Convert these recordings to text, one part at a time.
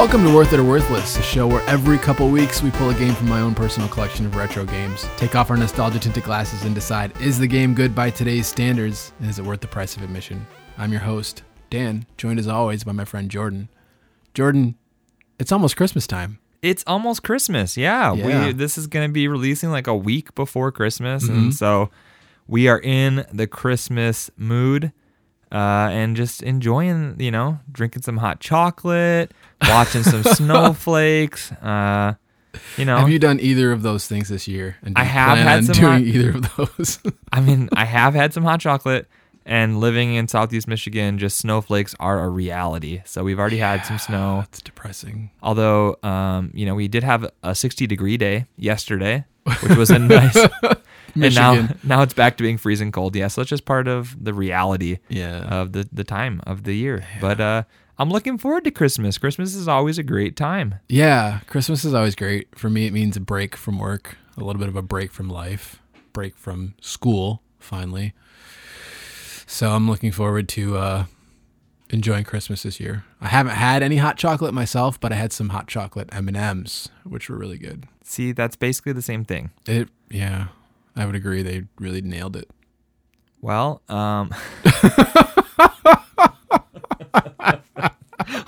Welcome to Worth It or Worthless, a show where every couple weeks we pull a game from my own personal collection of retro games, take off our nostalgia tinted glasses, and decide is the game good by today's standards and is it worth the price of admission? I'm your host, Dan, joined as always by my friend Jordan. Jordan, it's almost Christmas time. It's almost Christmas. Yeah. Yeah. We this is going to be releasing like a week before Christmas Mhm. and so we are in the Christmas mood uh, and just enjoying, you know, drinking some hot chocolate, watching some snowflakes, uh, you know. Have you done either of those things this year? And I have had some doing hot- either of those. I mean, I have had some hot chocolate and living in Southeast Michigan, just snowflakes are a reality. So we've already had some snow. That's depressing. Although, um, you know, we did have a 60 degree day yesterday, which was a nice. and now, now it's back to being freezing cold. Yeah, so it's just part of the reality Yeah. of the the time of the year. But uh, I'm looking forward to Christmas. Christmas is always a great time. Yeah, Christmas is always great. For me, it means a break from work, a little bit of a break from life, break from school, finally. So I'm looking forward to uh, enjoying Christmas this year. I haven't had any hot chocolate myself, but I had some hot chocolate M&Ms, which were really good. See, that's basically the same thing. It, yeah, I would agree. They really nailed it. Well, um,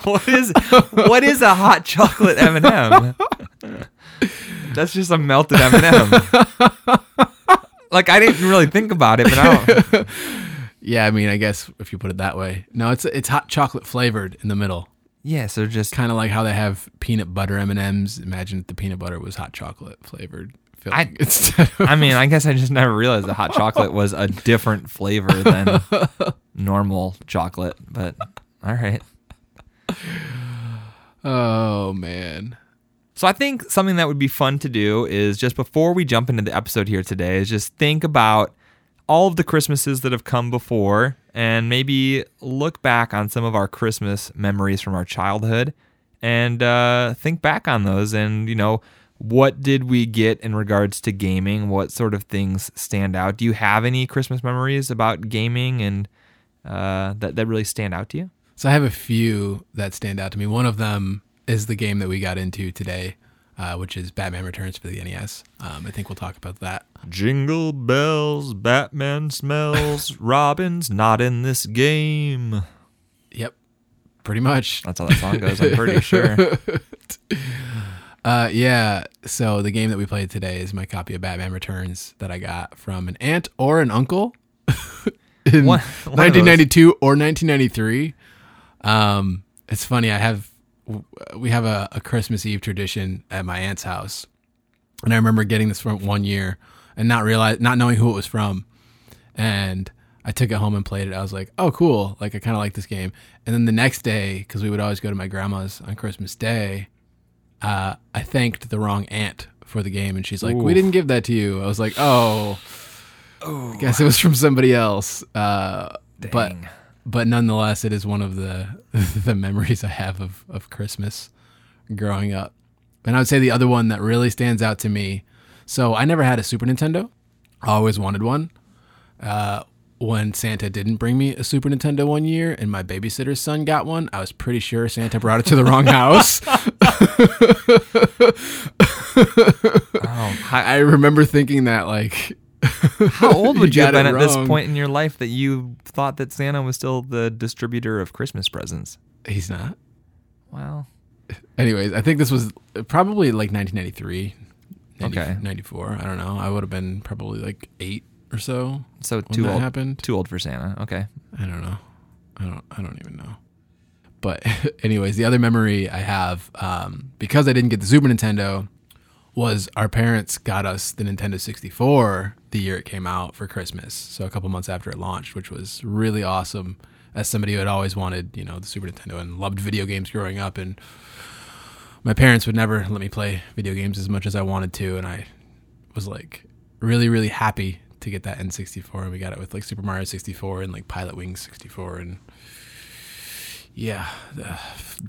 what is what is a hot chocolate M&M? That's just a melted M&M. Like I didn't really think about it, but I don't. Yeah, I mean, I guess if you put it that way. No, it's it's hot chocolate flavored in the middle. Yeah, so just Kind of like how they have peanut butter M&Ms. Imagine if the peanut butter was hot chocolate flavored filling I- instead of I mean, I guess I just never realized that hot chocolate was a different flavor than normal chocolate. But all right. Oh man. So I think something that would be fun to do is just before we jump into the episode here today is just think about all of the Christmases that have come before and maybe look back on some of our Christmas memories from our childhood and uh, think back on those and you know what did we get in regards to gaming? What sort of things stand out? Do you have any Christmas memories about gaming and uh, that that really stand out to you? So I have a few that stand out to me. One of them is the game that we got into today, uh, which is Batman Returns for the NES. Um, I think we'll talk about that. Jingle bells, Batman smells, Robin's not in this game. Yep. Pretty much. That's how that song goes, I'm pretty sure. Uh, yeah. So the game that we played today is my copy of Batman Returns that I got from an aunt or an uncle in One- one 1992 or 1993. Um, it's funny. I have we have a, a Christmas Eve tradition at my aunt's house, and I remember getting this from one year and not realize not knowing who it was from, and I took it home and played it. I was like, oh, cool. Like I kind of like this game. And then the next day, because we would always go to my grandma's on Christmas Day, uh, I thanked the wrong aunt for the game, and she's like, "We didn't give that to you." I was like, "Oh, I guess it was from somebody else." Uh, but but nonetheless, it is one of the the memories I have of of Christmas growing up. And I would say the other one that really stands out to me. So I never had a Super Nintendo. I always wanted one. Uh, when Santa didn't bring me a Super Nintendo one year, and my babysitter's son got one, I was pretty sure Santa brought it to the wrong house. Oh, how, I remember thinking that like how old would you, have been at this point in your life that you thought that Santa was still the distributor of Christmas presents? He's not. Well, Anyways, I think this was probably like 1993, 90 Okay. 94. I don't know. I would have been probably like eight or so so too old. happened. Too old for Santa. Okay. I don't know. I don't. I don't even know. But anyways, the other memory I have um, because I didn't get the Super Nintendo was our parents got us the Nintendo 64 the year it came out for Christmas. So a couple months after it launched, which was really awesome. As somebody who had always wanted, you know, the Super Nintendo and loved video games growing up, and my parents would never let me play video games as much as I wanted to, and I was like really, really happy to get that N64. And we got it with like Super Mario 64 and like Pilotwings 64, and yeah, the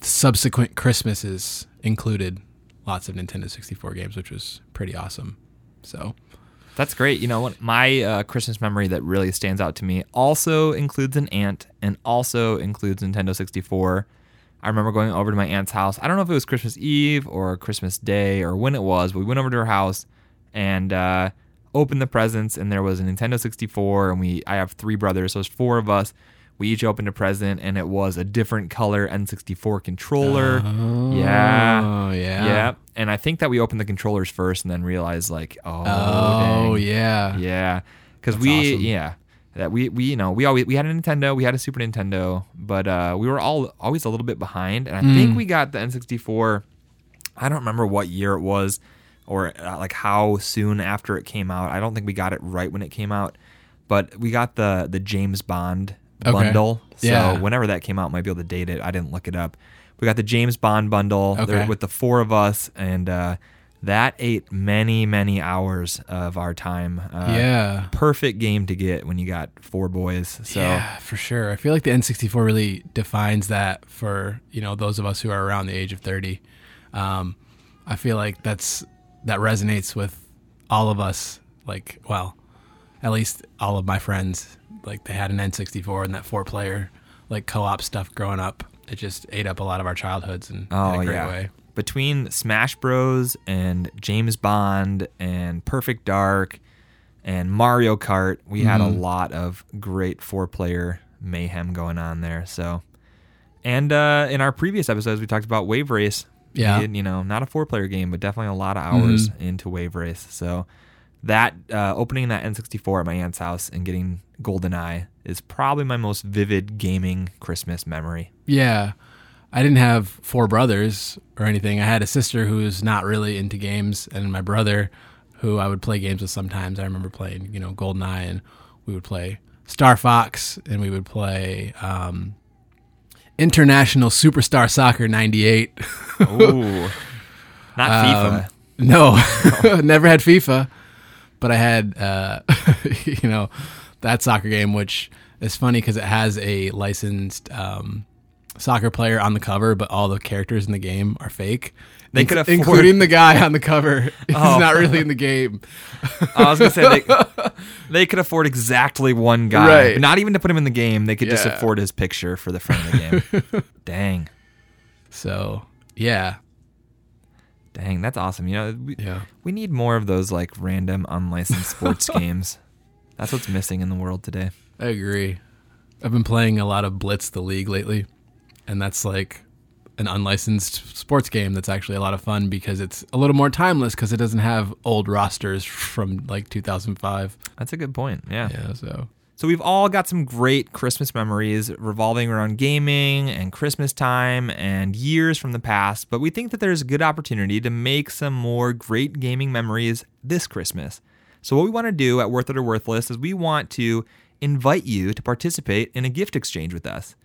subsequent Christmases included lots of Nintendo 64 games, which was pretty awesome. So That's great. You know what? My uh, Christmas memory that really stands out to me also includes an aunt and also includes Nintendo 64. I remember going over to my aunt's house. I don't know if it was Christmas Eve or Christmas Day or when it was, but we went over to her house and uh, opened the presents, and there was a Nintendo 64, and we I have three brothers, so there's four of us. We each opened a present, and it was a different color N64 controller. yeah, Oh yeah. yeah. And I think that we opened the controllers first, and then realized like, oh, Oh dang. yeah. Yeah, because we awesome. yeah that we we you know we always we had a Nintendo, we had a Super Nintendo, but uh, we were all always a little bit behind, and I Mm. think we got the N64. I don't remember what year it was, or uh, like how soon after it came out. I don't think we got it right when it came out, but we got the the James Bond Okay. bundle. So Yeah. whenever that came out, might be able to date it. I didn't look it up. We got the James Bond bundle there Okay. with the four of us, and uh, that ate many many hours of our time. Uh, yeah. perfect game to get when you got four boys. So Yeah, for sure. I feel like the N64 really defines that for you know those of us who are around the age of 30. Um, I feel like that's that resonates with all of us. Like, well, at least all of my friends. Like they had an N64 and that four player like co-op stuff growing up. It just ate up a lot of our childhoods in, Oh in a great yeah. way. Between Smash Bros and James Bond and Perfect Dark and Mario Kart, we had a Mm-hmm. lot of great four-player mayhem going on there. So, and uh, in our previous episodes, we talked about Wave Race. Yeah. Did, you know, not a four-player game, but definitely a lot of hours Mm-hmm. into Wave Race. So, that uh, opening that N64 at my aunt's house and getting GoldenEye is probably my most vivid gaming Christmas memory. Yeah. I didn't have four brothers or anything. I had a sister who's not really into games and my brother who I would play games with sometimes. I remember playing, you know, GoldenEye and we would play Star Fox and we would play um, International Superstar Soccer 98. Ooh. Not FIFA. No, never had FIFA, but I had, uh, you know, that soccer game, which is funny because it has a licensed um, soccer player on the cover, but all the characters in the game are fake. They could afford- including the guy on the cover. He's Oh. not really in the game. I was gonna say they, they could afford exactly one guy, Right. not even to put him in the game. They could just afford his picture for the front of the game. Dang, So yeah, dang, that's awesome. You know, we, yeah, we need more of those like random unlicensed sports games. That's what's missing in the world today. I agree. I've been playing a lot of Blitz the League lately, and that's like an unlicensed sports game that's actually a lot of fun because it's a little more timeless because it doesn't have old rosters from like 2005. That's a good point. Yeah. Yeah, so So we've all got some great Christmas memories revolving around gaming and Christmas time and years from the past, but we think that there's a good opportunity to make some more great gaming memories this Christmas. So what we want to do at Worth It or Worthless is we want to invite you to participate in a gift exchange with us.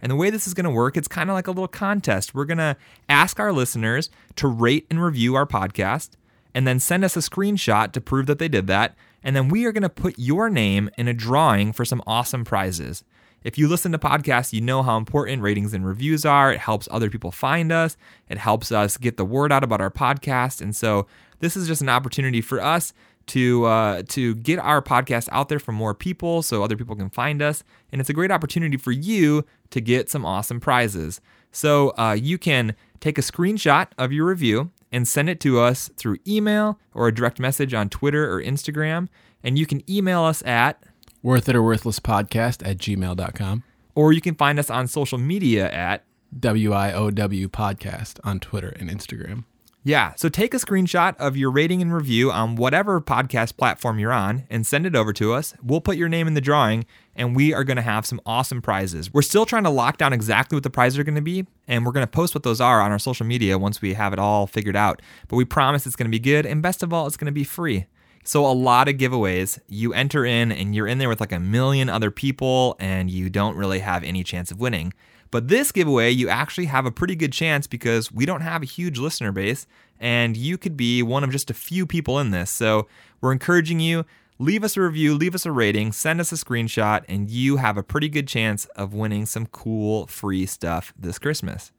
And the way this is going to work, it's kind of like a little contest. We're going to ask our listeners to rate and review our podcast and then send us a screenshot to prove that they did that. And then we are going to put your name in a drawing for some awesome prizes. If you listen to podcasts, you know how important ratings and reviews are. It helps other people find us, it helps us get the word out about our podcast. And so, this is just an opportunity for us to uh, to get our podcast out there for more people so other people can find us and it's a great opportunity for you to get some awesome prizes so uh, you can take a screenshot of your review and send it to us through email or a direct message on twitter or instagram and you can email us at worth it or worthless podcast at gmail.com. or you can find us on social media at W I O W podcast on Twitter and Instagram. Yeah, so take a screenshot of your rating and review on whatever podcast platform you're on and send it over to us. We'll put your name in the drawing and we are going to have some awesome prizes. We're still trying to lock down exactly what the prizes are going to be and we're going to post what those are on our social media once we have it all figured out. But we promise it's going to be good and best of all, it's going to be free. So, a lot of giveaways. You enter in and you're in there with like a million other people and you don't really have any chance of winning. But this giveaway, you actually have a pretty good chance because we don't have a huge listener base and you could be one of just a few people in this. So we're encouraging you leave us a review, leave us a rating, send us a screenshot, and you have a pretty good chance of winning some cool free stuff this Christmas.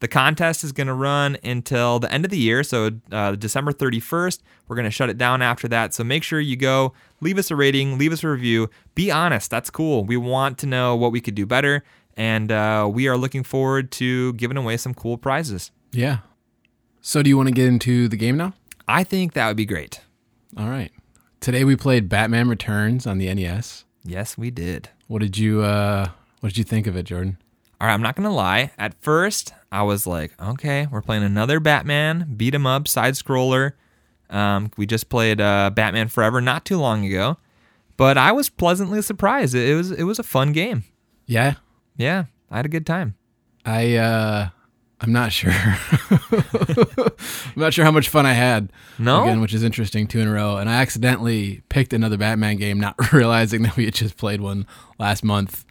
The contest is going to run until the end of the year, so uh, December 31st. We're going to shut it down after that. So make sure you go, leave us a rating, leave us a review. Be honest, that's cool. We want to know what we could do better, and uh, we are looking forward to giving away some cool prizes. Yeah. So do you want to get into the game now? I think that would be great. All right. Today we played Batman Returns on the NES. Yes, we did. What did you uh what did you think of it, Jordan? All right, I'm not gonna lie. At first, I was like, okay, we're playing another Batman beat 'em up side scroller. Um, we just played uh, Batman Forever not too long ago, but I was pleasantly surprised. It was it was a fun game. Yeah. Yeah, I had a good time. I uh I'm not sure. I'm not sure how much fun I had. No? Again, which is interesting, two in a row. And I accidentally picked another Batman game, not realizing that we had just played one last month.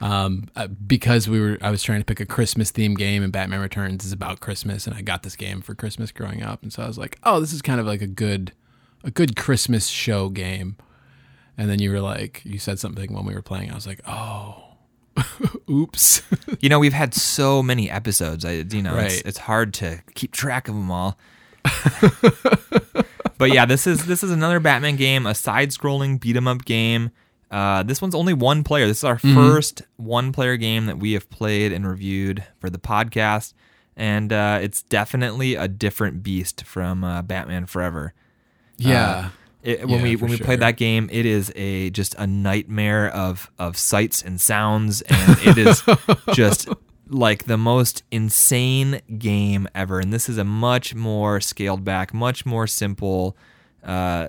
Um, uh, because we were, I was trying to pick a Christmas themed game, and Batman Returns is about Christmas, and I got this game for Christmas growing up, and so I was like, oh, this is kind of like a good, a good Christmas show game. And then you were like, you said something when we were playing. I was like, oh, oops. You know, we've had so many episodes. I, you know, it's, Right. it's hard to keep track of them all. but yeah, this is this is another Batman game, a side-scrolling beat 'em up game. Uh, this one's only one player. This is our first one-player game that we have played and reviewed for the podcast, and uh, it's definitely a different beast from uh, Batman Forever. yeah. It, when Yeah, we when we sure. played that game, it is a just a nightmare of of sights and sounds, and it is just like the most insane game ever. And this is a much more scaled back, much more simple, uh,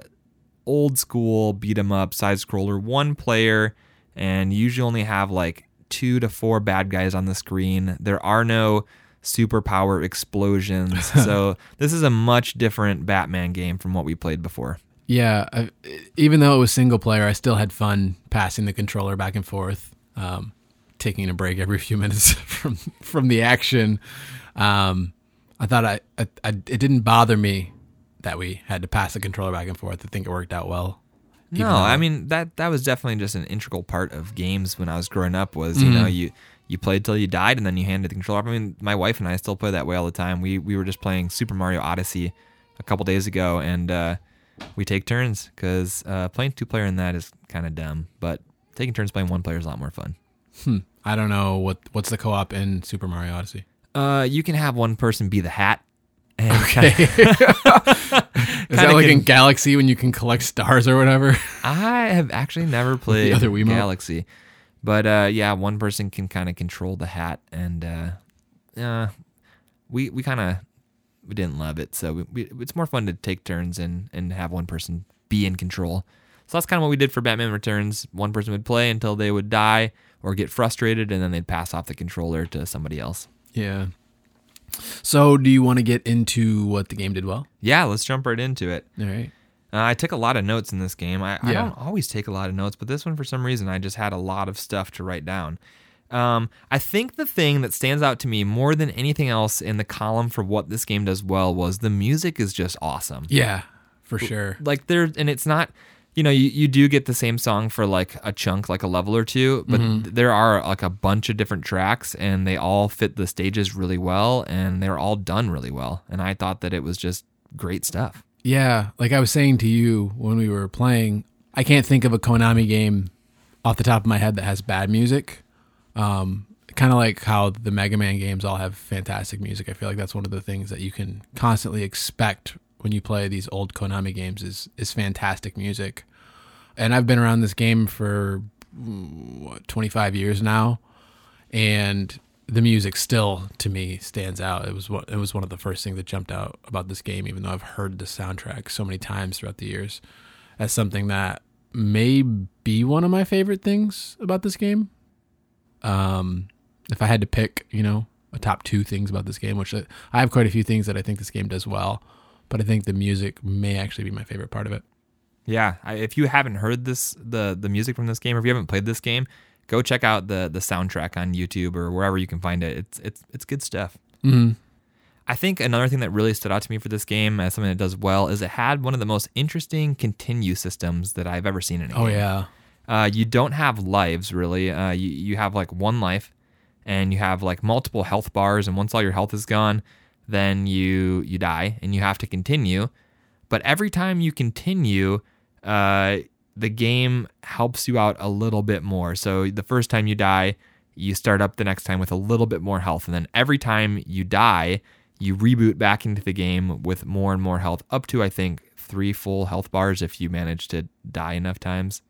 old school beat 'em up side scroller, one player, and you usually only have like two to four bad guys on the screen. There are no superpower explosions, so this is a much different Batman game from what we played before. Yeah, I, even though it was single player, I still had fun passing the controller back and forth, um, taking a break every few minutes from from the action. Um, I thought I, I, I it didn't bother me that we had to pass the controller back and forth. I think it worked out well. No, I mean that that was definitely just an integral part of games when I was growing up. Was you know you you played till you died and then you handed the controller. I mean, my wife and I still play that way all the time. We we were just playing Super Mario Odyssey a couple days ago, and uh, we take turns because uh, playing two player in that is kind of dumb. But taking turns playing one player is a lot more fun. Hmm. I don't know what what's the co-op in Super Mario Odyssey. Uh, you can have one person be the hat. And Okay, is that Kinda like in Galaxy when you can collect stars or whatever? I have actually never played other Wiimote? Galaxy, but uh, yeah, one person can kind of control the hat, and uh, uh, we we kind of we didn't love it, so we, we, it's more fun to take turns and and have one person be in control. So that's kind of what we did for Batman Returns. One person would play until they would die or get frustrated, and then they'd pass off the controller to somebody else. Yeah. So, do you want to get into what the game did well? Yeah, let's jump right into it. All right. Uh, I took a lot of notes in this game. I, I don't always take a lot of notes, but this one, for some reason, I just had a lot of stuff to write down. Um, I think the thing that stands out to me more than anything else in the column for what this game does well was the music is just awesome. Yeah, for sure. Like there, and it's not, you know, you, you do get the same song for like a chunk, like a level or two, but Mm-hmm. there are like a bunch of different tracks, and they all fit the stages really well, and they're all done really well. And I thought that it was just great stuff. Yeah, like I was saying to you when we were playing, I can't think of a Konami game off the top of my head that has bad music. Um, kind of like how the Mega Man games all have fantastic music. I feel like that's one of the things that you can constantly expect when you play these old Konami games is is fantastic music. And I've been around this game for what 25 years now, and the music still to me stands out. It was what it was one of the first things that jumped out about this game, even though I've heard the soundtrack so many times throughout the years, as something that may be one of my favorite things about this game. Um, if I had to pick, you know, a top two things about this game, which I I have quite a few things that I think this game does well, but I think the music may actually be my favorite part of it. Yeah, I, if you haven't heard this the the music from this game, or if you haven't played this game, go check out the the soundtrack on YouTube or wherever you can find it. It's it's it's good stuff. Mm-hmm. I think another thing that really stood out to me for this game as something that does well is it had one of the most interesting continue systems that I've ever seen in a Oh game. yeah, Uh, you don't have lives really. Uh, you you have like one life, and you have like multiple health bars. And once all your health is gone, then you you die, and you have to continue. But every time you continue, uh, the game helps you out a little bit more. So the first time you die, you start up the next time with a little bit more health. And then every time you die, you reboot back into the game with more and more health, up to, I think, three full health bars if you manage to die enough times.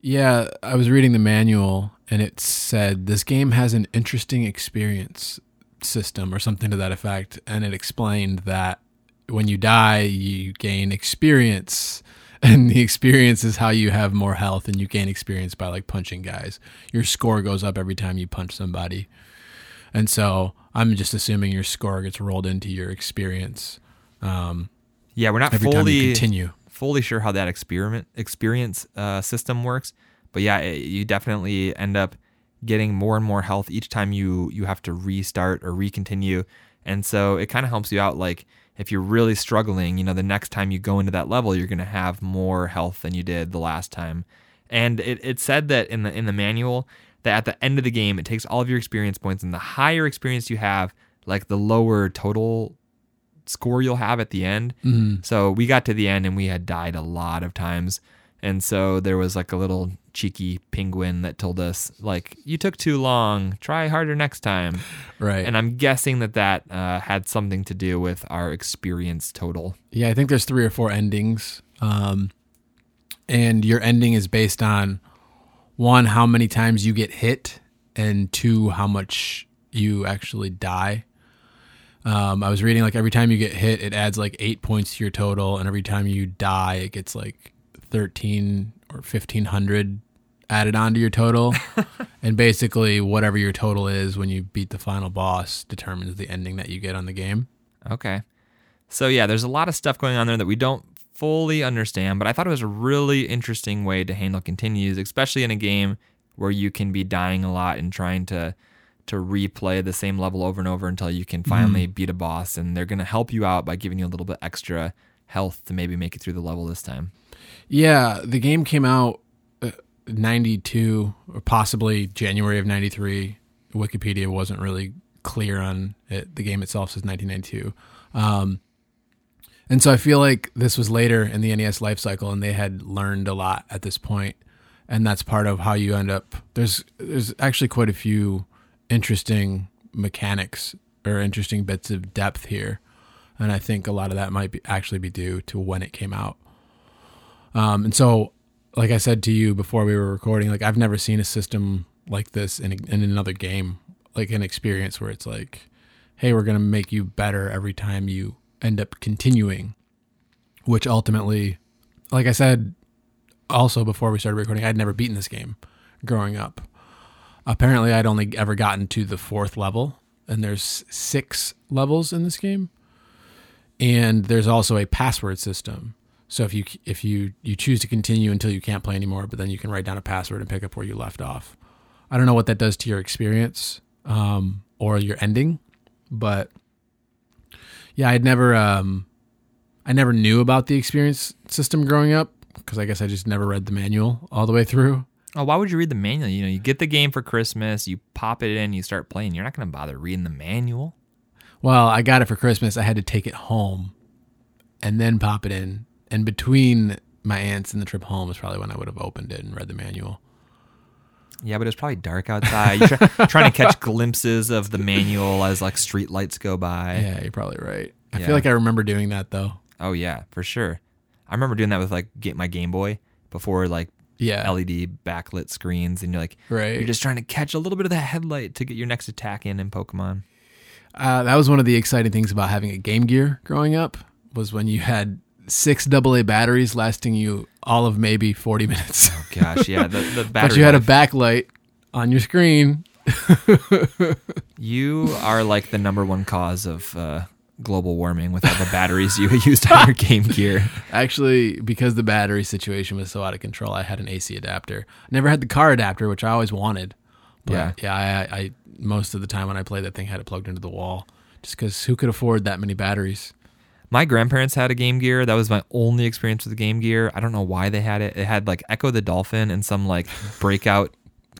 Yeah, I was reading the manual and it said this game has an interesting experience system or something to that effect. And it explained that when you die, you gain experience. And the experience is how you have more health and you gain experience by like punching guys. Your score goes up every time you punch somebody. And so I'm just assuming your score gets rolled into your experience. Um, Yeah, we're not every time you fully continue. Fully sure how that experiment experience uh, system works, but yeah, it, you definitely end up getting more and more health each time you you have to restart or recontinue, and so it kind of helps you out. Like if you're really struggling, you know, the next time you go into that level, you're to have more health than you did the last time. And it, it said that in the in the manual that at the end of the game, it takes all of your experience points, and the higher experience you have, like the lower total score you'll have at the end. So we got to the end and we had died a lot of times. And so there was like a little cheeky penguin that told us, like, you took too long, try harder next time. Right. And I'm guessing that that uh, had something to do with our experience total. Yeah, I think there's three or four endings. Um, and your ending is based on one, how many times you get hit, and two, how much you actually die. Um, I was reading like every time you get hit, it adds like eight points to your total, and every time you die, it gets like 13 or 1500 added onto your total. and basically, whatever your total is when you beat the final boss determines the ending that you get on the game. Okay. So yeah, there's a lot of stuff going on there that we don't fully understand, but I thought it was a really interesting way to handle continues, especially in a game where you can be dying a lot and trying to to replay the same level over and over until you can finally beat a boss and they're going to help you out by giving you a little bit extra health to maybe make it through the level this time. Yeah, the game came out uh, 92 or possibly January of 93. Wikipedia wasn't really clear on it. The game itself says 1992. Um, and so I feel like this was later in the NES life cycle and they had learned a lot at this point. And that's part of how you end up there's there's actually quite a few interesting mechanics or interesting bits of depth here. And I think a lot of that might be actually be due to when it came out. Um, and so, like I said to you before we were recording, like I've never seen a system like this in, in another game, like an experience where it's like, hey, we're gonna make you better every time you end up continuing, which ultimately, like I said, also before we started recording, I'd never beaten this game growing up. Apparently, I'd only ever gotten to the fourth level, and there's six levels in this game, and there's also a password system. So if you if you you choose to continue until you can't play anymore, but then you can write down a password and pick up where you left off. I don't know what that does to your experience um, or your ending, but yeah, I'd never um, I never knew about the experience system growing up because I guess I just never read the manual all the way through. Oh, why would you read the manual? You know, you get the game for Christmas, you pop it in, you start playing. You're not going to bother reading the manual. Well, I got it for Christmas. I had to take it home and then pop it in. And between my aunts and the trip home is probably when I would have opened it and read the manual. Yeah, but it's probably dark outside. You're try- trying to catch glimpses of the manual as like street lights go by. Yeah, you're probably right. I Yeah. feel like I remember doing that though. Oh yeah, for sure. I remember doing that with like get my Game Boy before like Yeah. LED backlit screens, and you're like, Right. you're just trying to catch a little bit of that headlight to get your next attack in in Pokemon. Uh, that was one of the exciting things about having a Game Gear growing up was when you had six AA batteries lasting you all of maybe 40 minutes. Oh gosh, yeah, the, the battery. but you had a backlight on your screen. You are like the number one cause of uh, global warming with all the batteries you used on your Game Gear. Actually, because the battery situation was so out of control, I had an AC adapter. I never had the car adapter, which I always wanted. But Yeah. yeah, I, I most of the time when I played that thing, had it plugged into the wall, just because who could afford that many batteries? My grandparents had a Game Gear. That was my only experience with the Game Gear. I don't know why they had it. It had like Ecco the Dolphin and some like breakout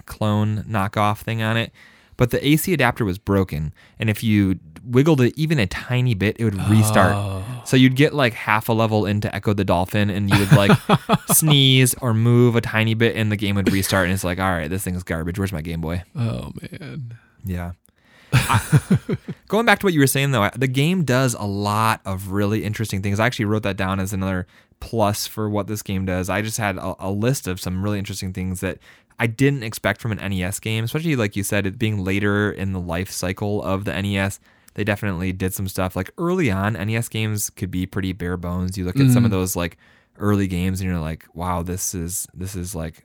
clone knockoff thing on it. but the AC adapter was broken, and if you wiggled it even a tiny bit, it would restart. Oh. So you'd get like half a level into Ecco the Dolphin, and you would like sneeze or move a tiny bit, and the game would restart. And it's like, all right, this thing's garbage. Where's my Game Boy? Oh man. Yeah. I- going back to what you were saying though, the game does a lot of really interesting things. I actually wrote that down as another plus for what this game does. I just had a, a list of some really interesting things that I didn't expect from an NES game, especially like you said, it being later in the life cycle of the NES. They definitely did some stuff like early on. NES games could be pretty bare bones. You look at some of mm. those like early games and you're like, wow, this is this is like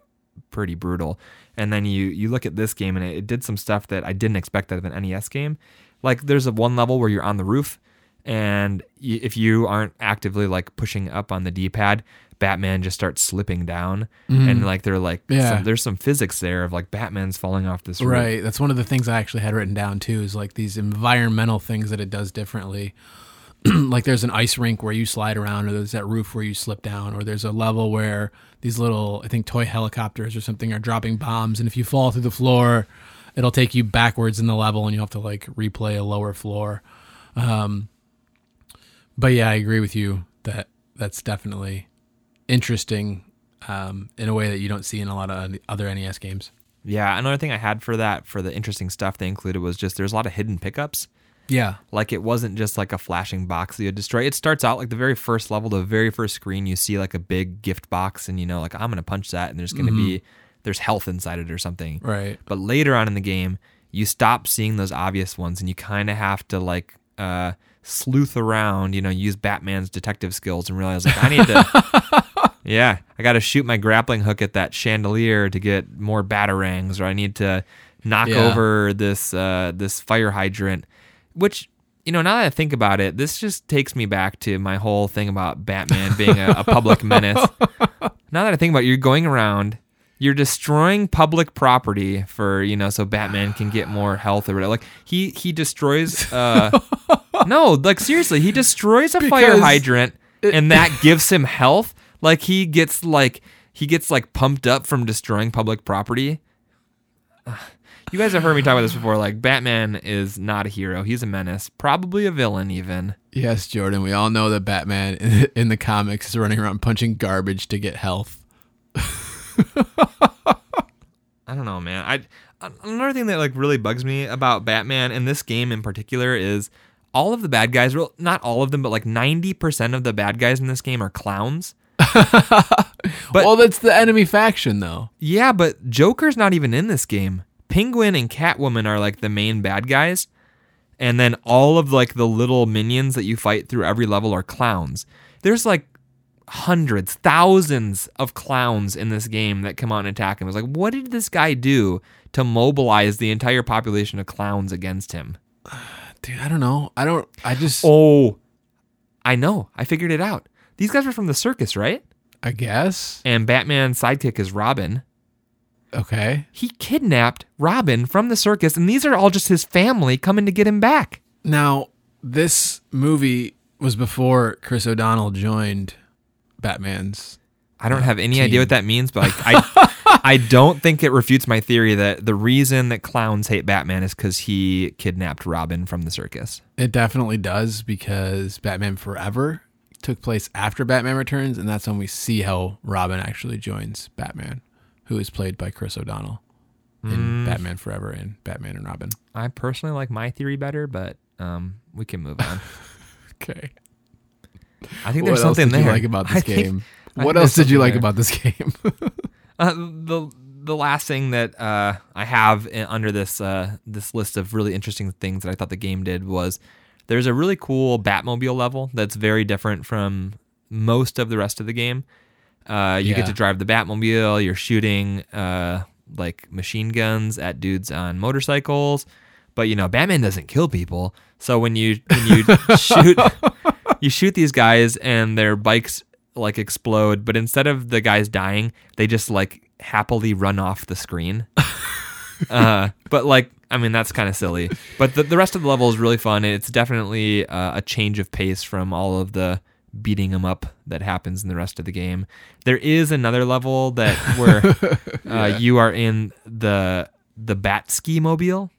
pretty brutal. And then you you look at this game and it, it did some stuff that I didn't expect out of an NES game. Like there's a one level where you're on the roof, and if you aren't actively like pushing up on the D-pad, Batman just starts slipping down, and like they're like Yeah. some, there's some physics there of like Batman's falling off this roof. Right. That's one of the things I actually had written down too. Is like these environmental things that it does differently. like there's an ice rink where you slide around, or there's that roof where you slip down, or there's a level where these little, I think, toy helicopters or something are dropping bombs, and if you fall through the floor, it'll take you backwards in the level, and you have to like replay a lower floor. Um, but yeah, I agree with you that that's definitely interesting um, in a way that you don't see in a lot of other NES games. Yeah, another thing I had for that for the interesting stuff they included was just there's a lot of hidden pickups. Yeah. Like it wasn't just like a flashing box that you destroy. It starts out like the very first level, the very first screen, you see like a big gift box, and you know, like I'm gonna punch that, and there's gonna be there's health inside it or something. Right. But later on in the game, you stop seeing those obvious ones, and you kind of have to like uh, sleuth around. You know, use Batman's detective skills and realize like I need to. Yeah, I got to shoot my grappling hook at that chandelier to get more batarangs, or I need to knock Yeah. over this uh, this fire hydrant. Which you know, now that I think about it, this just takes me back to my whole thing about Batman being a, a public menace. Now that I think about it, you're going around, you're destroying public property for you know, so Batman can get more health or whatever. Like he he destroys. Uh, no, like seriously, he destroys a fire Because hydrant, and that gives him health. Like he gets like he gets like pumped up from destroying public property. Ugh. You guys have heard me talk about this before. Like Batman is not a hero; he's a menace, probably a villain even. Yes, Jordan. We all know that Batman in, in the comics is running around punching garbage to get health. I don't know, man. I another thing that like really bugs me about Batman and this game in particular is all of the bad guys. Well, not all of them, but like ninety percent of the bad guys in this game are clowns. But- well, that's the enemy faction, though. Yeah, but Joker's not even in this game. Penguin and Catwoman are like the main bad guys. And then all of like the little minions that you fight through every level are clowns. There's like hundreds, thousands of clowns in this game that come out and attack him. It's like, what did this guy do to mobilize the entire population of clowns against him? Dude, I don't know. I don't. I just. Oh, I know. I figured it out. These guys are from the circus, right? I guess. And Batman's sidekick is Robin. Okay. he kidnapped Robin from the circus, and these are all just his family coming to get him back. Now, this movie was before Chris O'Donnell joined Batman's. I don't have any team. idea what that means, but like, I, I don't think it refutes my theory that the reason that clowns hate Batman is because he kidnapped Robin from the circus. It definitely does because Batman Forever took place after Batman Returns, and that's when we see how Robin actually joins Batman, who is played by Chris O'Donnell in Batman Forever and Batman and Robin. I personally like my theory better, but um, we can move on. Okay. I think What there's something there. like about this think- game? I What else did you like there. about this game? Uh, the the last thing that uh, I have in, under this uh, this list of really interesting things that I thought the game did was there's a really cool Batmobile level that's very different from most of the rest of the game. Uh, you Yeah. get to drive the Batmobile. You're shooting uh, like machine guns at dudes on motorcycles, but you know Batman doesn't kill people. So when you when you shoot you shoot these guys and their bikes like explode, but instead of the guys dying, they just like happily run off the screen. uh, but like, I mean, that's kind of silly. But the, the rest of the level is really fun. It's definitely uh, a change of pace from all of the beating them up that happens in the rest of the game. There is another level that where uh, you are in the the Bat Ski Mobile.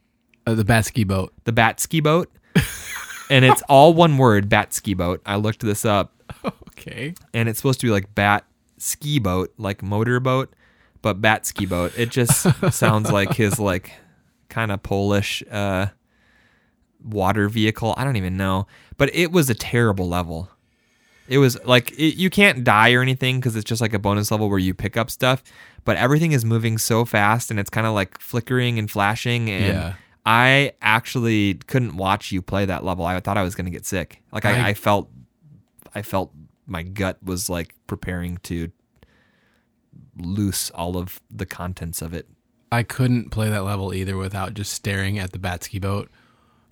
Uh, the bat ski boat. the Bat Ski Boat, and it's all one word, Bat Ski Boat. I looked this up, Okay. and it's supposed to be like Bat Ski Boat, like motor boat, but Bat Ski Boat. It just sounds like his like kind of Polish uh, water vehicle. I don't even know, but it was a terrible level. It was like it, you can't die or anything because it's just like a bonus level where you pick up stuff, but everything is moving so fast and it's kind of like flickering and flashing and. Yeah. I actually couldn't watch you play that level. I thought I was going to get sick. Like I, I- I felt, I felt my gut was like preparing to loose all of the contents of it. I couldn't play that level either without just staring at the Batsky boat.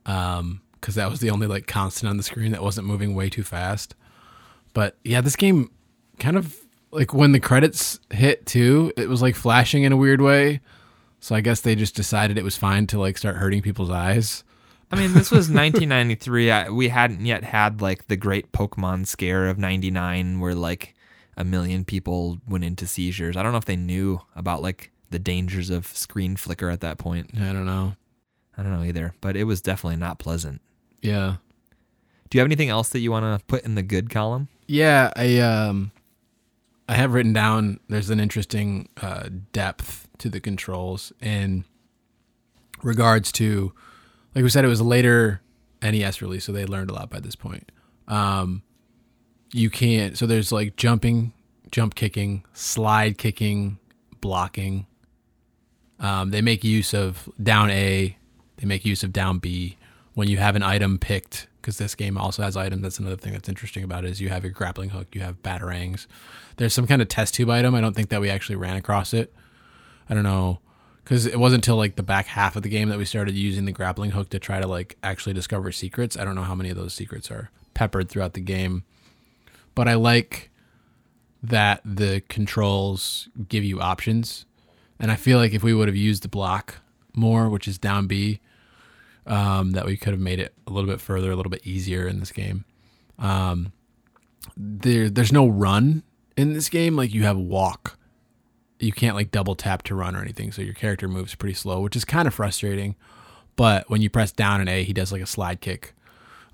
Um, because that was the only like constant on the screen that wasn't moving way too fast. But yeah, this game kind of like when the credits hit too, it was like flashing in a weird way. So I guess they just decided it was fine to like start hurting people's eyes. I mean, this was 1993. I, we hadn't yet had like the great Pokemon scare of 99 where like a million people went into seizures. I don't know if they knew about like the dangers of screen flicker at that point. I don't know. I don't know either, but it was definitely not pleasant. Yeah. Do you have anything else that you want to put in the good column? Yeah, I um I have written down there's an interesting uh depth to the controls in regards to like we said it was a later NES release so they learned a lot by this point. Um you can't so there's like jumping, jump kicking, slide kicking, blocking. Um they make use of down A, they make use of down B when you have an item picked because this game also has items that's another thing that's interesting about it is you have your grappling hook you have batarangs there's some kind of test tube item i don't think that we actually ran across it i don't know because it wasn't until like the back half of the game that we started using the grappling hook to try to like actually discover secrets i don't know how many of those secrets are peppered throughout the game but i like that the controls give you options and i feel like if we would have used the block more which is down b um, that we could have made it a little bit further, a little bit easier in this game. Um, there, there's no run in this game. Like you have walk. You can't like double tap to run or anything, so your character moves pretty slow, which is kind of frustrating. But when you press down and A, he does like a slide kick,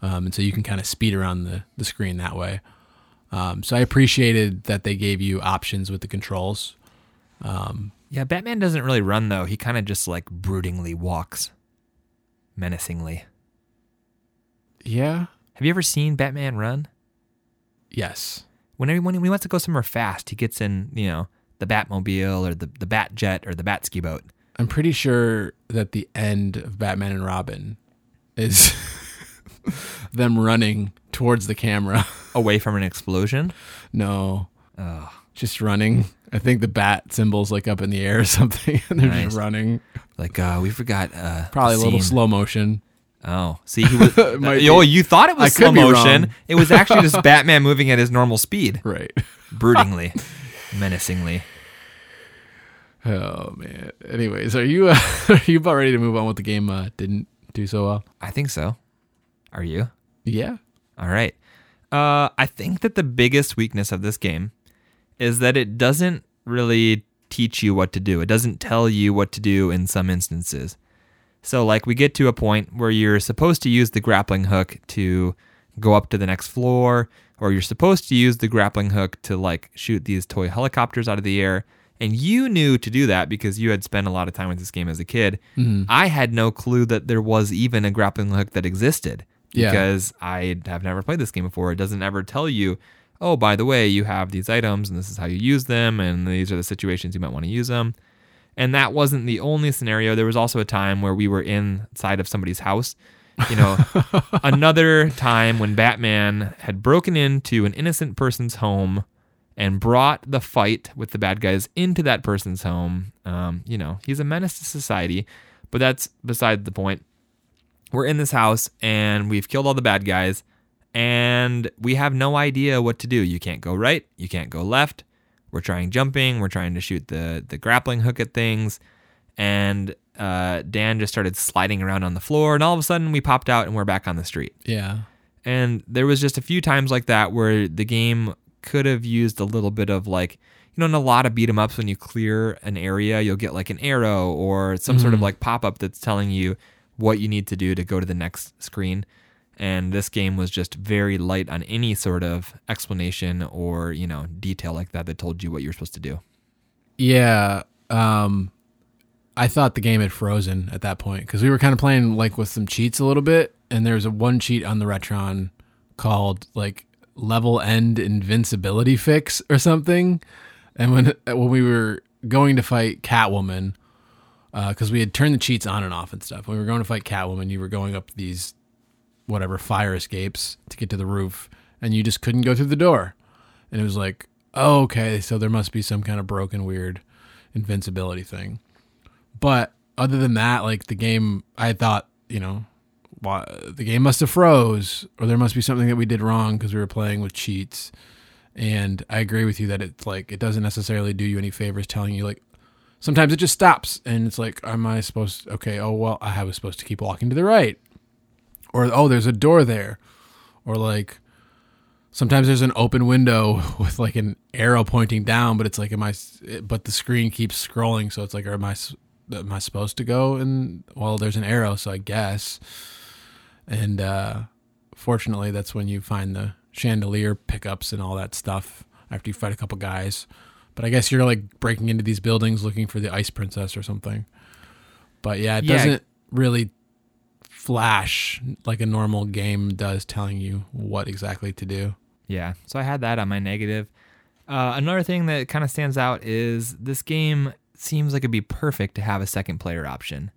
um, and so you can kind of speed around the the screen that way. Um, so I appreciated that they gave you options with the controls. Yeah, Batman doesn't really run though. He kind of just like broodingly walks menacingly. Yeah. Have you ever seen Batman run? Yes. Whenever when he wants to go somewhere fast, he gets in, you know, the Batmobile or the the Bat Jet or the Bat Ski Boat. I'm pretty sure that the end of Batman and Robin is them running towards the camera. Away from an explosion. no, Oh, just running. I think the bat symbol's like up in the air or something, and they're Nice. just running. like uh, we forgot. Uh, Probably a little slow motion. Oh, see, he was. Might oh, you thought it was I slow motion. It was actually just Batman moving at his normal speed, Right. broodingly, menacingly. Oh man. Anyways, are you uh, are you about ready to move on? What the game uh, didn't do so well? I think so. Are you? Yeah. All right. Uh, I think that the biggest weakness of this game is that it doesn't really teach you what to do. It doesn't tell you what to do in some instances. So, like, we get to a point where you're supposed to use the grappling hook to go up to the next floor, or you're supposed to use the grappling hook to, like, shoot these toy helicopters out of the air. And you knew to do that because you had spent a lot of time with this game as a kid. Mm-hmm. I had no clue that there was even a grappling hook that existed Yeah. because I have never played this game before. It doesn't ever tell you, oh, by the way, you have these items and this is how you use them, and these are the situations you might want to use them. And that wasn't the only scenario. There was also a time where we were inside of somebody's house. You know, another time when Batman had broken into an innocent person's home and brought the fight with the bad guys into that person's home. Um, you know, he's a menace to society, but that's beside the point we're in this house and we've killed all the bad guys and we have no idea what to do. You can't go right, you can't go left. We're trying jumping, we're trying to shoot the the grappling hook at things and uh, Dan just started sliding around on the floor and all of a sudden we popped out and we're back on the street. Yeah. And there was just a few times like that where the game could have used a little bit of like, you know, in a lot of beat 'em ups, when you clear an area, you'll get like an arrow or some sort of like pop up that's telling you what you need to do to go to the next screen. And this game was just very light on any sort of explanation or, you know, detail like that that told you what you're supposed to do. Yeah. Um, I thought the game had frozen at that point because we were kind of playing like with some cheats a little bit, and there's a one cheat on the Retron called like level end invincibility fix or something. And when when we were going to fight Catwoman, because uh, we had turned the cheats on and off and stuff. When we were going to fight Catwoman, you were going up these whatever fire escapes to get to the roof, and you just couldn't go through the door. And it was like, oh, okay, so there must be some kind of broken, weird invincibility thing. But other than that, like the game, I thought, you know, the game must have froze, or there must be something that we did wrong because we were playing with cheats. And I agree with you that it's like it doesn't necessarily do you any favors telling you like sometimes it just stops and it's like am I supposed to, okay, oh well, I was supposed to keep walking to the right or oh, there's a door there, or like sometimes there's an open window with like an arrow pointing down, but it's like am I? But the screen keeps scrolling, so it's like am I? Am I supposed to go? And well, there's an arrow, so I guess. And uh, fortunately, that's when you find the chandelier pickups and all that stuff after you fight a couple guys. But I guess you're like breaking into these buildings looking for the ice princess or something. But yeah, it yeah. doesn't really flash like a normal game does telling you what exactly to do. Yeah. So I had that on my negative. Uh, another thing that kind of stands out is this game seems like it'd be perfect to have a second player option.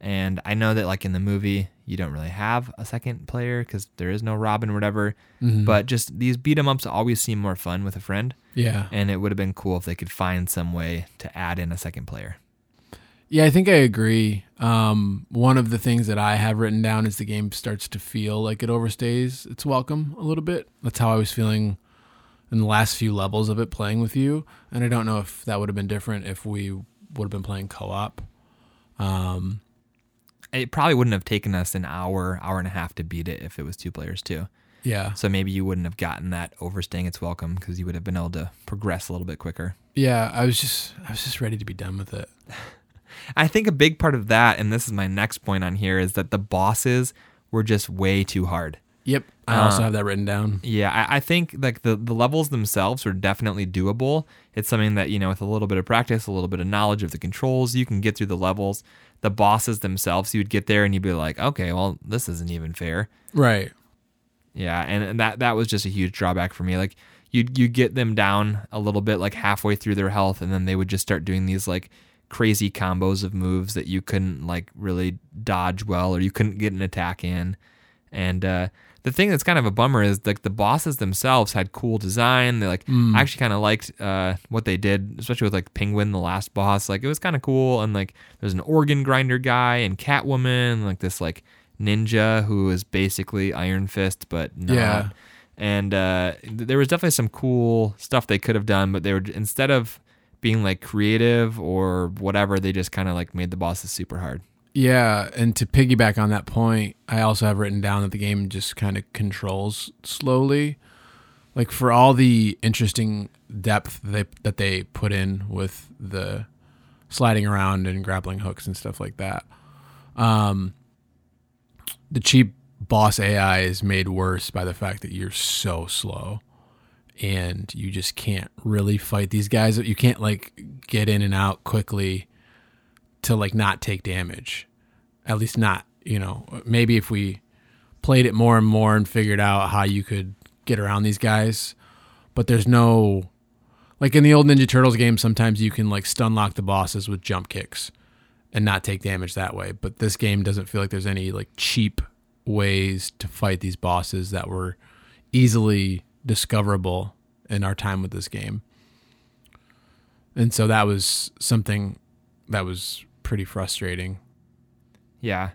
And I know that like in the movie, you don't really have a second player because there is no Robin or whatever. Mm-hmm. But just these beat 'em ups always seem more fun with a friend. Yeah. And it would have been cool if they could find some way to add in a second player. Yeah, I think I agree. Um, one of the things that I have written down is the game starts to feel like it overstays its welcome a little bit. That's how I was feeling in the last few levels of it playing with you. And I don't know if that would have been different if we would have been playing co op. Um, it probably wouldn't have taken us an hour, hour and a half to beat it if it was two players too. Yeah. So maybe you wouldn't have gotten that overstaying its welcome because you would have been able to progress a little bit quicker. Yeah, I was just I was just ready to be done with it. I think a big part of that, and this is my next point on here, is that the bosses were just way too hard. Yep. I also uh, have that written down. Yeah, I, I, think like the, the levels themselves are definitely doable. It's something that, you know, with a little bit of practice, a little bit of knowledge of the controls, you can get through the levels. The bosses themselves, you would get there and you'd be like, okay, well, this isn't even fair. Right. Yeah, and, and that that was just a huge drawback for me. Like you you get them down a little bit, like halfway through their health, and then they would just start doing these like crazy combos of moves that you couldn't like really dodge well or you couldn't get an attack in. And uh, the thing that's kind of a bummer is like the bosses themselves had cool design. They like mm. I actually kind of liked uh, what they did, especially with like Penguin, the last boss. Like it was kind of cool. And like there's an organ grinder guy and Catwoman, like this like ninja who is basically Iron Fist, but not. Yeah. And uh, there was definitely some cool stuff they could have done, but they were instead of being like creative or whatever. They just kind of like made the bosses super hard. Yeah, and to piggyback on that point, I also have written down that the game just kind of controls slowly. Like for all the interesting depth they, that they put in with the sliding around and grappling hooks and stuff like that. Um, the cheap boss AI is made worse by the fact that you're so slow and you just can't really fight these guys. You can't like get in and out quickly to like not take damage. At least not, you know, maybe if we played it more and more and figured out how you could get around these guys. But there's no like in the old Ninja Turtles game, sometimes you can like stun lock the bosses with jump kicks and not take damage that way. But this game doesn't feel like there's any like cheap ways to fight these bosses that were easily discoverable in our time with this game. And so that was something that was pretty frustrating. Yeah.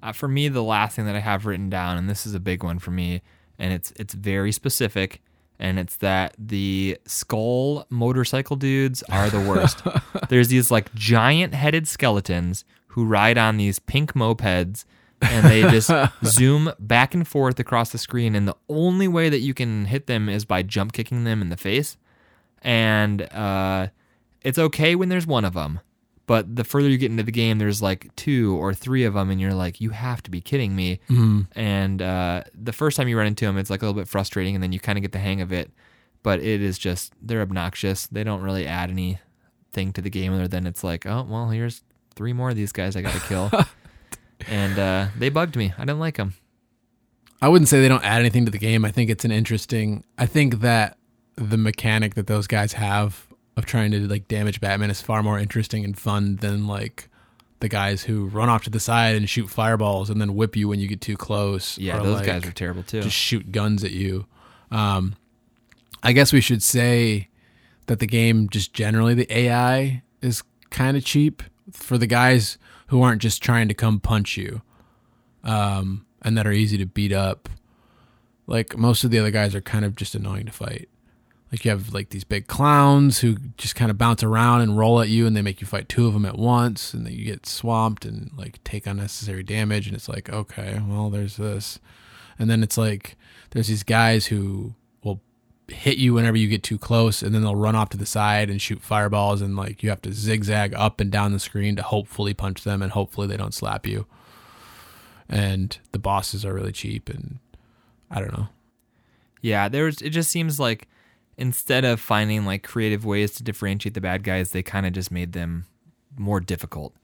Uh, for me, the last thing that I have written down, and this is a big one for me, and it's it's very specific, and it's that the skull motorcycle dudes are the worst. There's these like giant headed skeletons who ride on these pink mopeds and they just zoom back and forth across the screen. And the only way that you can hit them is by jump kicking them in the face. And uh, it's okay when there's one of them, But the further you get into the game, there's like two or three of them, and you're like, you have to be kidding me. Mhm. And uh, the first time you run into them, it's like a little bit frustrating, and then you kind of get the hang of it. But it is just they're obnoxious. They don't really add anything to the game other than it's like, oh well, here's three more of these guys I got to kill, and uh, they bugged me. I didn't like them. I wouldn't say they don't add anything to the game. I think it's an interesting. I think that the mechanic that those guys have of trying to like damage Batman is far more interesting and fun than like the guys who run off to the side and shoot fireballs and then whip you when you get too close. Yeah, or, those like, guys are terrible too. just shoot guns at you. Um, I guess we should say that the game just generally the AI is kind of cheap for the guys who aren't just trying to come punch you, um, and that are easy to beat up. Like most of the other guys are kind of just annoying to fight. Like you have like these big clowns who just kind of bounce around and roll at you, and they make you fight two of them at once, and then you get swamped and like take unnecessary damage. And it's like, okay, well, there's this, and then it's like there's these guys who will hit you whenever you get too close, and then they'll run off to the side and shoot fireballs, and like you have to zigzag up and down the screen to hopefully punch them, and hopefully they don't slap you. And the bosses are really cheap, and I don't know. Yeah, there's it just seems like instead of finding like creative ways to differentiate the bad guys, they kind of just made them more difficult.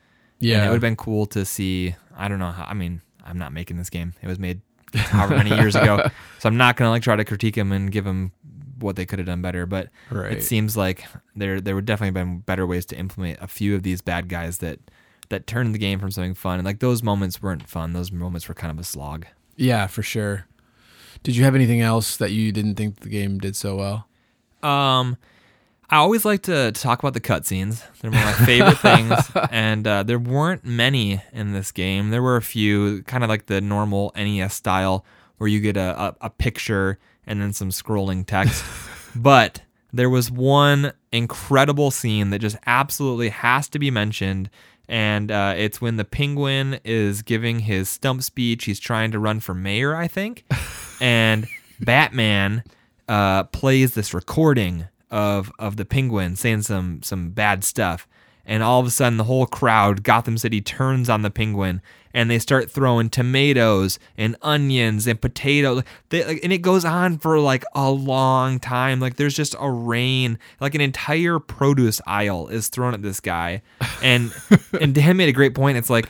Yeah. And it would have been cool to see. I don't know. How, I mean, I'm not making this game. It was made however many years ago, so I'm not gonna like try to critique them and give them what they could have done better. But right. it seems like there there would definitely have been better ways to implement a few of these bad guys that that turned the game from something fun. And like those moments weren't fun. Those moments were kind of a slog. Yeah, for sure. Did you have anything else that you didn't think the game did so well? Um, I always like to talk about the cutscenes. They're one of my favorite things, and uh, there weren't many in this game. There were a few, kind of like the normal NES style, where you get a, a, a picture and then some scrolling text. but there was one incredible scene that just absolutely has to be mentioned. And uh, it's when the penguin is giving his stump speech. He's trying to run for mayor, I think. and Batman uh, plays this recording of of the penguin saying some some bad stuff, and all of a sudden the whole crowd, Gotham City, turns on the penguin, and they start throwing tomatoes and onions and potatoes. They, like, and it goes on for like a long time. Like there's just a rain, like an entire produce aisle is thrown at this guy, and and Dan made a great point. It's like.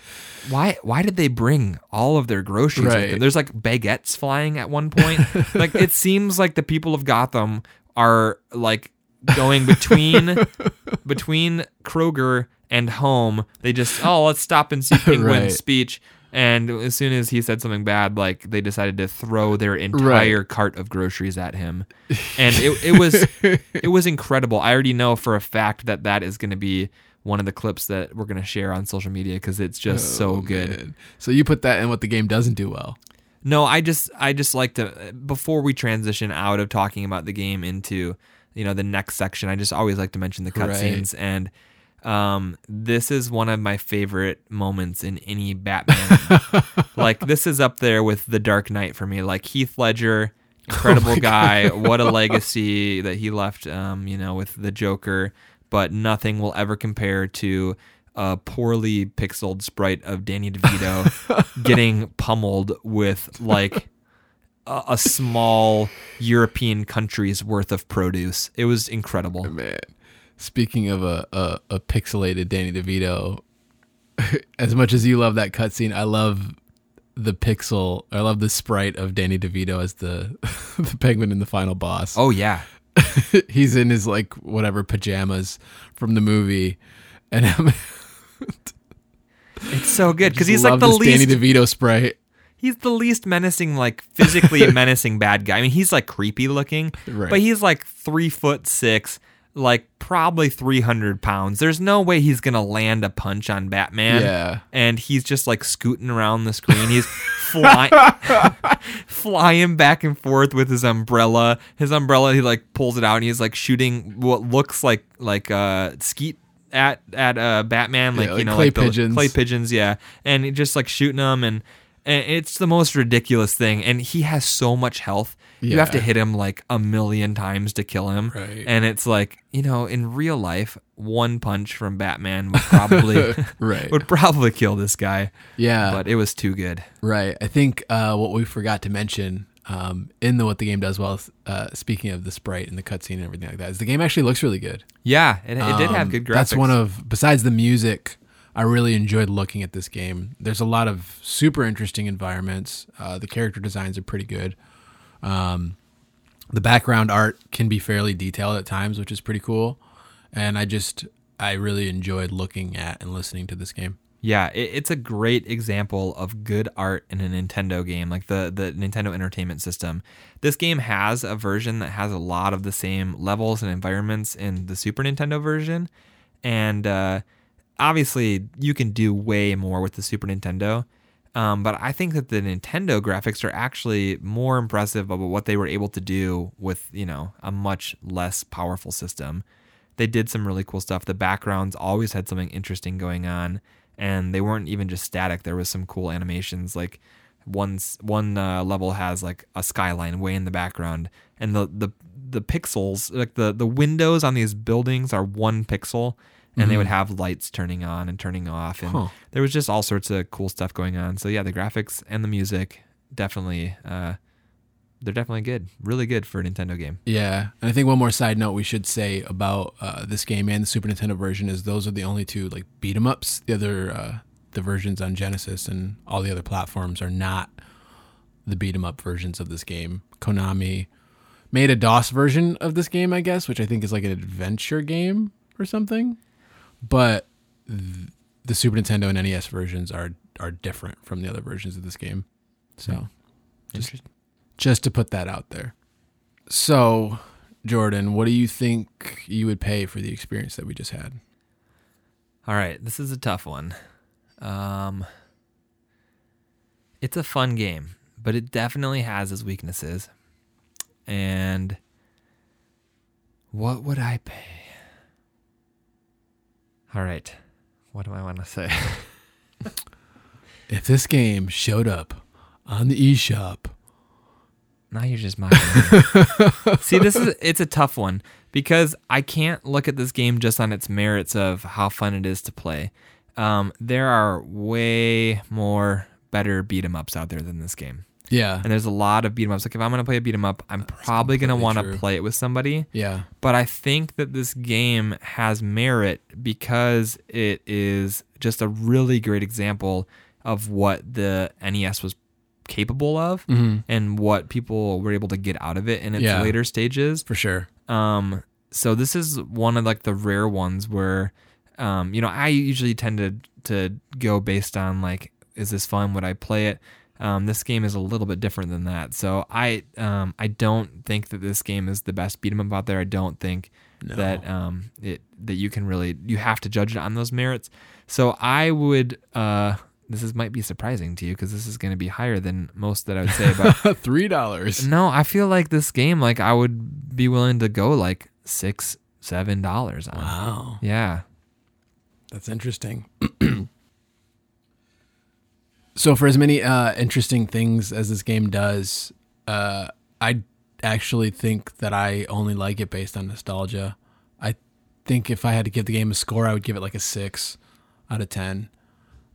Why? Why did they bring all of their groceries? with them? There's like baguettes flying at one point. like it seems like the people of Gotham are like going between between Kroger and home. They just oh let's stop and see Penguin's Right. speech. And as soon as he said something bad, like they decided to throw their entire cart of groceries at him, and it, it was it was incredible. I already know for a fact that that is going to be one of the clips that we're going to share on social media because it's just so Oh, good. man. So you put that in what the game doesn't do well. No, I just I just like to before we transition out of talking about the game into you know the next section. I just always like to mention the Right. cutscenes and um, this is one of my favorite moments in any Batman. like this is up there with the Dark Knight for me. Like Heath Ledger, incredible guy. What a legacy that he left. Um, you know, with the Joker, but nothing will ever compare to a poorly pixeled sprite of Danny DeVito getting pummeled with like a, a small European country's worth of produce. It was incredible. Man, speaking of a, a, a pixelated Danny DeVito, as much as you love that cutscene, I love the pixel. I love the sprite of Danny DeVito as the the penguin in the final boss. Oh yeah. He's in his like whatever pajamas from the movie, and I'm It's so good because he's like the least Danny DeVito sprite. he's the least menacing, like physically menacing bad guy. I mean, he's like creepy looking, Right. but he's like three foot six, like probably three hundred pounds. There's no way he's gonna land a punch on Batman. Yeah. and he's just like scooting around the screen. He's flying, flying back and forth with his umbrella. His umbrella, he like pulls it out and he's like shooting what looks like like uh skeet at at uh Batman, like Yeah, you know, clay like pigeons. clay pigeons, yeah, and he just like shooting them and. And it's the most ridiculous thing, and he has so much health. You have to hit him like a million times to kill him, Right. and it's like you know, in real life, one punch from Batman would probably Right. would probably kill this guy. Yeah. But it was too good. Right. I think uh, what we forgot to mention um, in the what the game does well, uh, speaking of the sprite and the cutscene and everything like that, is the game actually looks really good. Yeah, it, it did have Um, good graphics. That's one of besides the music. I really enjoyed looking at this game. There's a lot of super interesting environments. Uh, the character designs are pretty good. Um, the background art can be fairly detailed at times, which is pretty cool. And I just I really enjoyed looking at and listening to this game. Yeah, it, it's a great example of good art in a Nintendo game, like the the Nintendo Entertainment System. This game has a version that has a lot of the same levels and environments in the Super Nintendo version, and uh, obviously you can do way more with the Super Nintendo. Um, but I think that the Nintendo graphics are actually more impressive about what they were able to do with you know a much less powerful system. They did some really cool stuff. The backgrounds always had something interesting going on and they weren't even just static. There was some cool animations. Like one one uh, level has like a skyline way in the background, and the the the pixels like the the windows on these buildings are one pixel, and they would have lights turning on and turning off, and Huh. there was just all sorts of cool stuff going on. So yeah, the graphics and the music definitely. Uh, they're definitely good, really good for a Nintendo game. Yeah, and I think one more side note we should say about uh, this game and the Super Nintendo version is those are the only two like beat 'em ups. The other uh, the versions on Genesis and all the other platforms are not the beat 'em up versions of this game. Konami made a DOS version of this game, I guess, which I think is like an adventure game or something. But th- the Super Nintendo and NES versions are are different from the other versions of this game. So Interesting. just to put that out there. So, Jordan, what do you think you would pay for the experience that we just had? All right, this is a tough one. Um, it's a fun game, but it definitely has its weaknesses. And what would I pay? All right, what do I want to say? If this game showed up on the eShop, now you're just mocking me. See, this is it's a tough one because I can't look at this game just on its merits of how fun it is to play. Um, there are way more better beat 'em ups out there than this game. Yeah, And there's a lot of beat 'em ups. Like if I'm gonna play a beat 'em up, I'm probably gonna want to true. play it with somebody. yeah, But I think that this game has merit because it is just a really great example of what the NES was capable of hmm and what people were able to get out of it in its Yeah. later stages. for sure. Um, so this is one of like the rare ones where, um, you know, I usually tend to to go based on like, is this fun? Would I play it? Um, this game is a little bit different than that. So I um, I don't think that this game is the best beat 'em up out there. I don't think No. that um, it that you can really you have to judge it on those merits. So I would. Uh, this is might be surprising to you because this is going to be higher than most that I would say, but Three dollars. no, I feel like this game, like I would be willing to go like six, seven dollars on. Wow, Yeah. that's interesting. so, for as many uh, interesting things as this game does, uh, I actually think that I only like it based on nostalgia. I think if I had to give the game a score, I would give it like a six out of ten.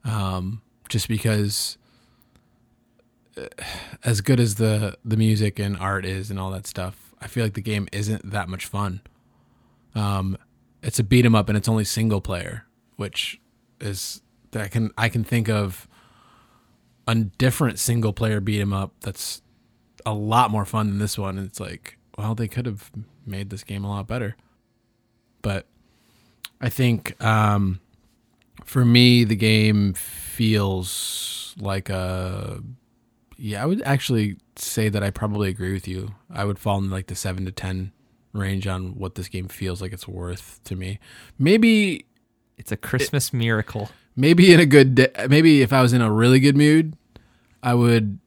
Um, just because, uh, as good as the the music and art is and all that stuff, I feel like the game isn't that much fun. Um, it's a beat 'em up and it's only single player, which is I can I can think of a different single player beat 'em up that's a lot more fun than this one. And it's like, well, they could have made this game a lot better. But I think um, for me, the game feels like a. Yeah, I would actually say that I probably agree with you. I would fall in like the seven to ten range on what this game feels like it's worth to me. Maybe It's a Christmas miracle. maybe in a good day, maybe if I was in a really good mood, I would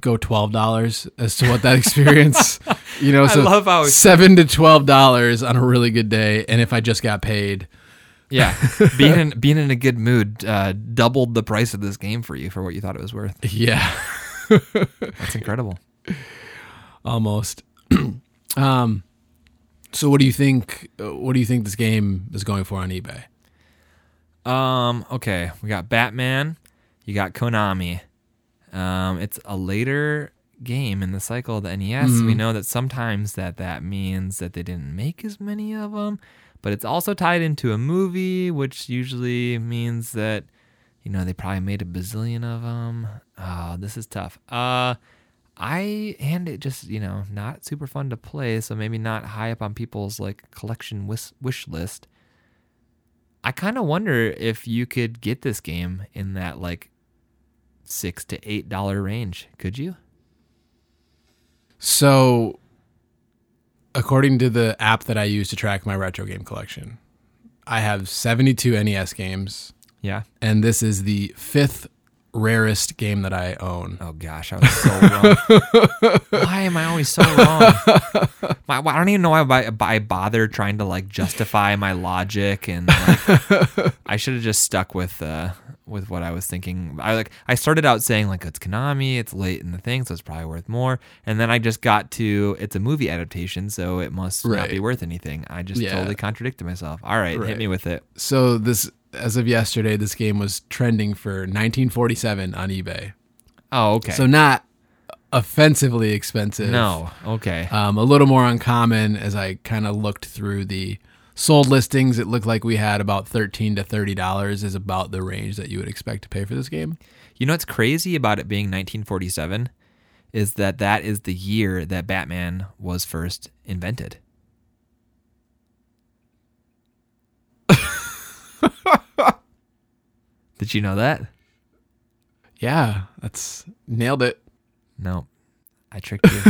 go twelve dollars as to what that experience. you know, I so love how- seven to twelve dollars on a really good day, and if I just got paid, Yeah. being in being in a good mood uh, doubled the price of this game for you for what you thought it was worth. yeah, That's incredible. almost. um, So what do you think? What do you think this game is going for on eBay? Um, okay, we got Batman, you got Konami. Um, it's a later game in the cycle of the NES. We know that sometimes that that means that they didn't make as many of them, but it's also tied into a movie, which usually means that you know they probably made a bazillion of them. Oh, this is tough. Uh, I and it just you know not super fun to play, so maybe not high up on people's like collection wish wish list. I kind of wonder if you could get this game in that like six to eight dollar range. Could you? So, according to the app that I use to track my retro game collection, I have 72 NES games, Yeah. and this is the fifth rarest game that I own. Oh gosh, I was so wrong. why am I always so wrong? My, I don't even know why I, I bother trying to like justify my logic, and like, I should have just stuck with uh, with what I was thinking. I like I started out saying like it's Konami, it's late in the thing, so it's probably worth more, and then I just got to it's a movie adaptation, so it must not be worth anything. I just Yeah. totally contradicted myself. All right, hit me with it. So this, as of yesterday, this game was trending for 1947 on eBay. Oh, okay. So not offensively expensive. no, okay. Um, a little more uncommon as I kind of looked through the sold listings. It looked like we had about 13 to 30 dollars is about the range that you would expect to pay for this game. You know what's crazy about it being 1947 is that that is the year that Batman was first invented. Did you know that? Yeah, that's nailed it. No. I tricked you.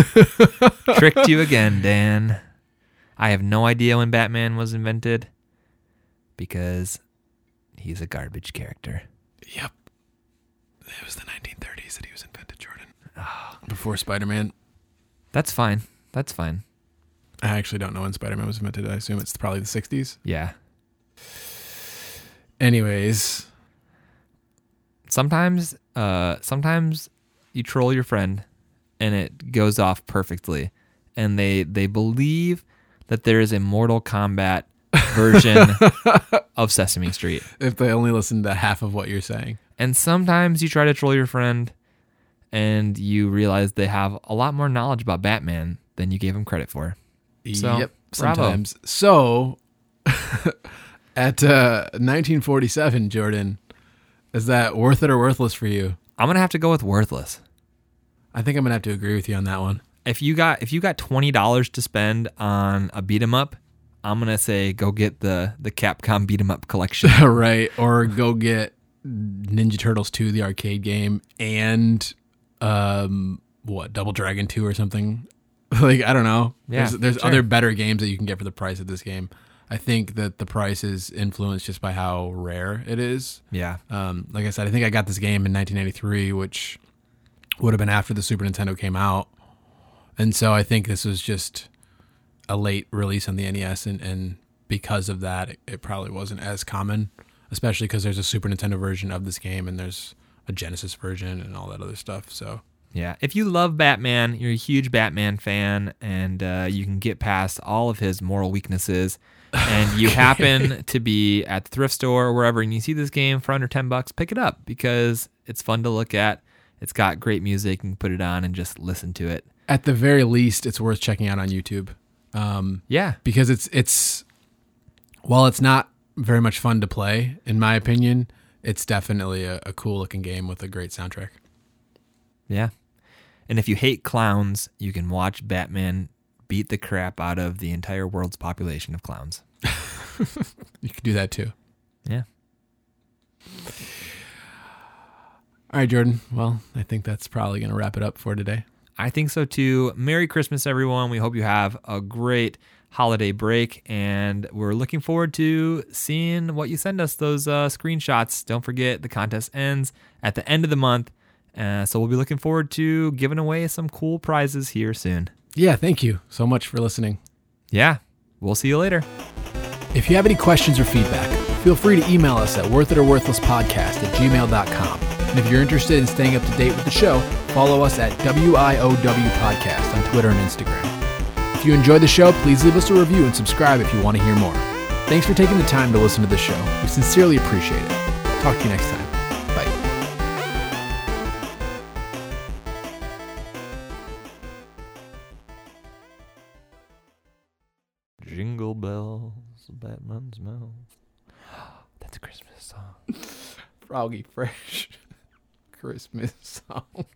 tricked you again, Dan. I have no idea when Batman was invented because he's a garbage character. Yep. It was the 1930s that he was invented, Jordan. Before Spider-Man. That's fine. That's fine. I actually don't know when Spider-Man was invented. I assume it's probably the 60s. Yeah. Anyways, sometimes uh sometimes you troll your friend and it goes off perfectly and they they believe that there is a mortal kombat version of sesame street if they only listened to half of what you're saying. and sometimes you try to troll your friend and you realize they have a lot more knowledge about batman than you gave them credit for So, yep, bravo. sometimes. So, at uh, 1947, Jordan, is that worth it or worthless for you? i'm gonna have to go with worthless I think I'm gonna have to agree with you on that one. If you got if you got twenty dollars to spend on a beat 'em up i'm gonna say go get the the capcom beat 'em up collection right, or go get Ninja Turtles 2, the arcade game, and um, what Double Dragon 2 or something. like I don't know. Yeah, there's there's sure. other better games that you can get for the price of this game. I think that the price is influenced just by how rare it is. yeah Um, like I said, I think I got this game in 1993, which would have been after the Super Nintendo came out, and so I think this was just a late release on the NES, and, and because of that, it, it probably wasn't as common, especially because there's a Super Nintendo version of this game and there's a Genesis version and all that other stuff. So Yeah, if you love Batman, you're a huge Batman fan, and uh, you can get past all of his moral weaknesses, and you happen to be at the thrift store or wherever, and you see this game for under ten bucks, pick it up because it's fun to look at. It's got great music. You can put it on and just listen to it. at the very least, it's worth checking out on YouTube. Um, Yeah, because it's it's while it's not very much fun to play, in my opinion, it's definitely a, a cool looking game with a great soundtrack. yeah. And if you hate clowns, you can watch Batman beat the crap out of the entire world's population of clowns. You could do that too. Yeah. All right, Jordan. Well, I think that's probably going to wrap it up for today. I think so too. Merry Christmas, everyone. We hope you have a great holiday break, and we're looking forward to seeing what you send us those uh, screenshots. Don't forget, the contest ends at the end of the month. Uh, so we'll be looking forward to giving away some cool prizes here soon. Yeah, thank you so much for listening. Yeah, we'll see you later. If you have any questions or feedback, feel free to email us at worthitoworthlesspodcast at gmail.com. And if you're interested in staying up to date with the show, follow us at WIOW Podcast on Twitter and Instagram. If you enjoyed the show, please leave us a review and subscribe if you want to hear more. Thanks for taking the time to listen to the show. We sincerely appreciate it. Talk to you next time. Bye. Jingle bells, Batman's mouth. That's a Christmas song. Froggy Fresh Christmas song.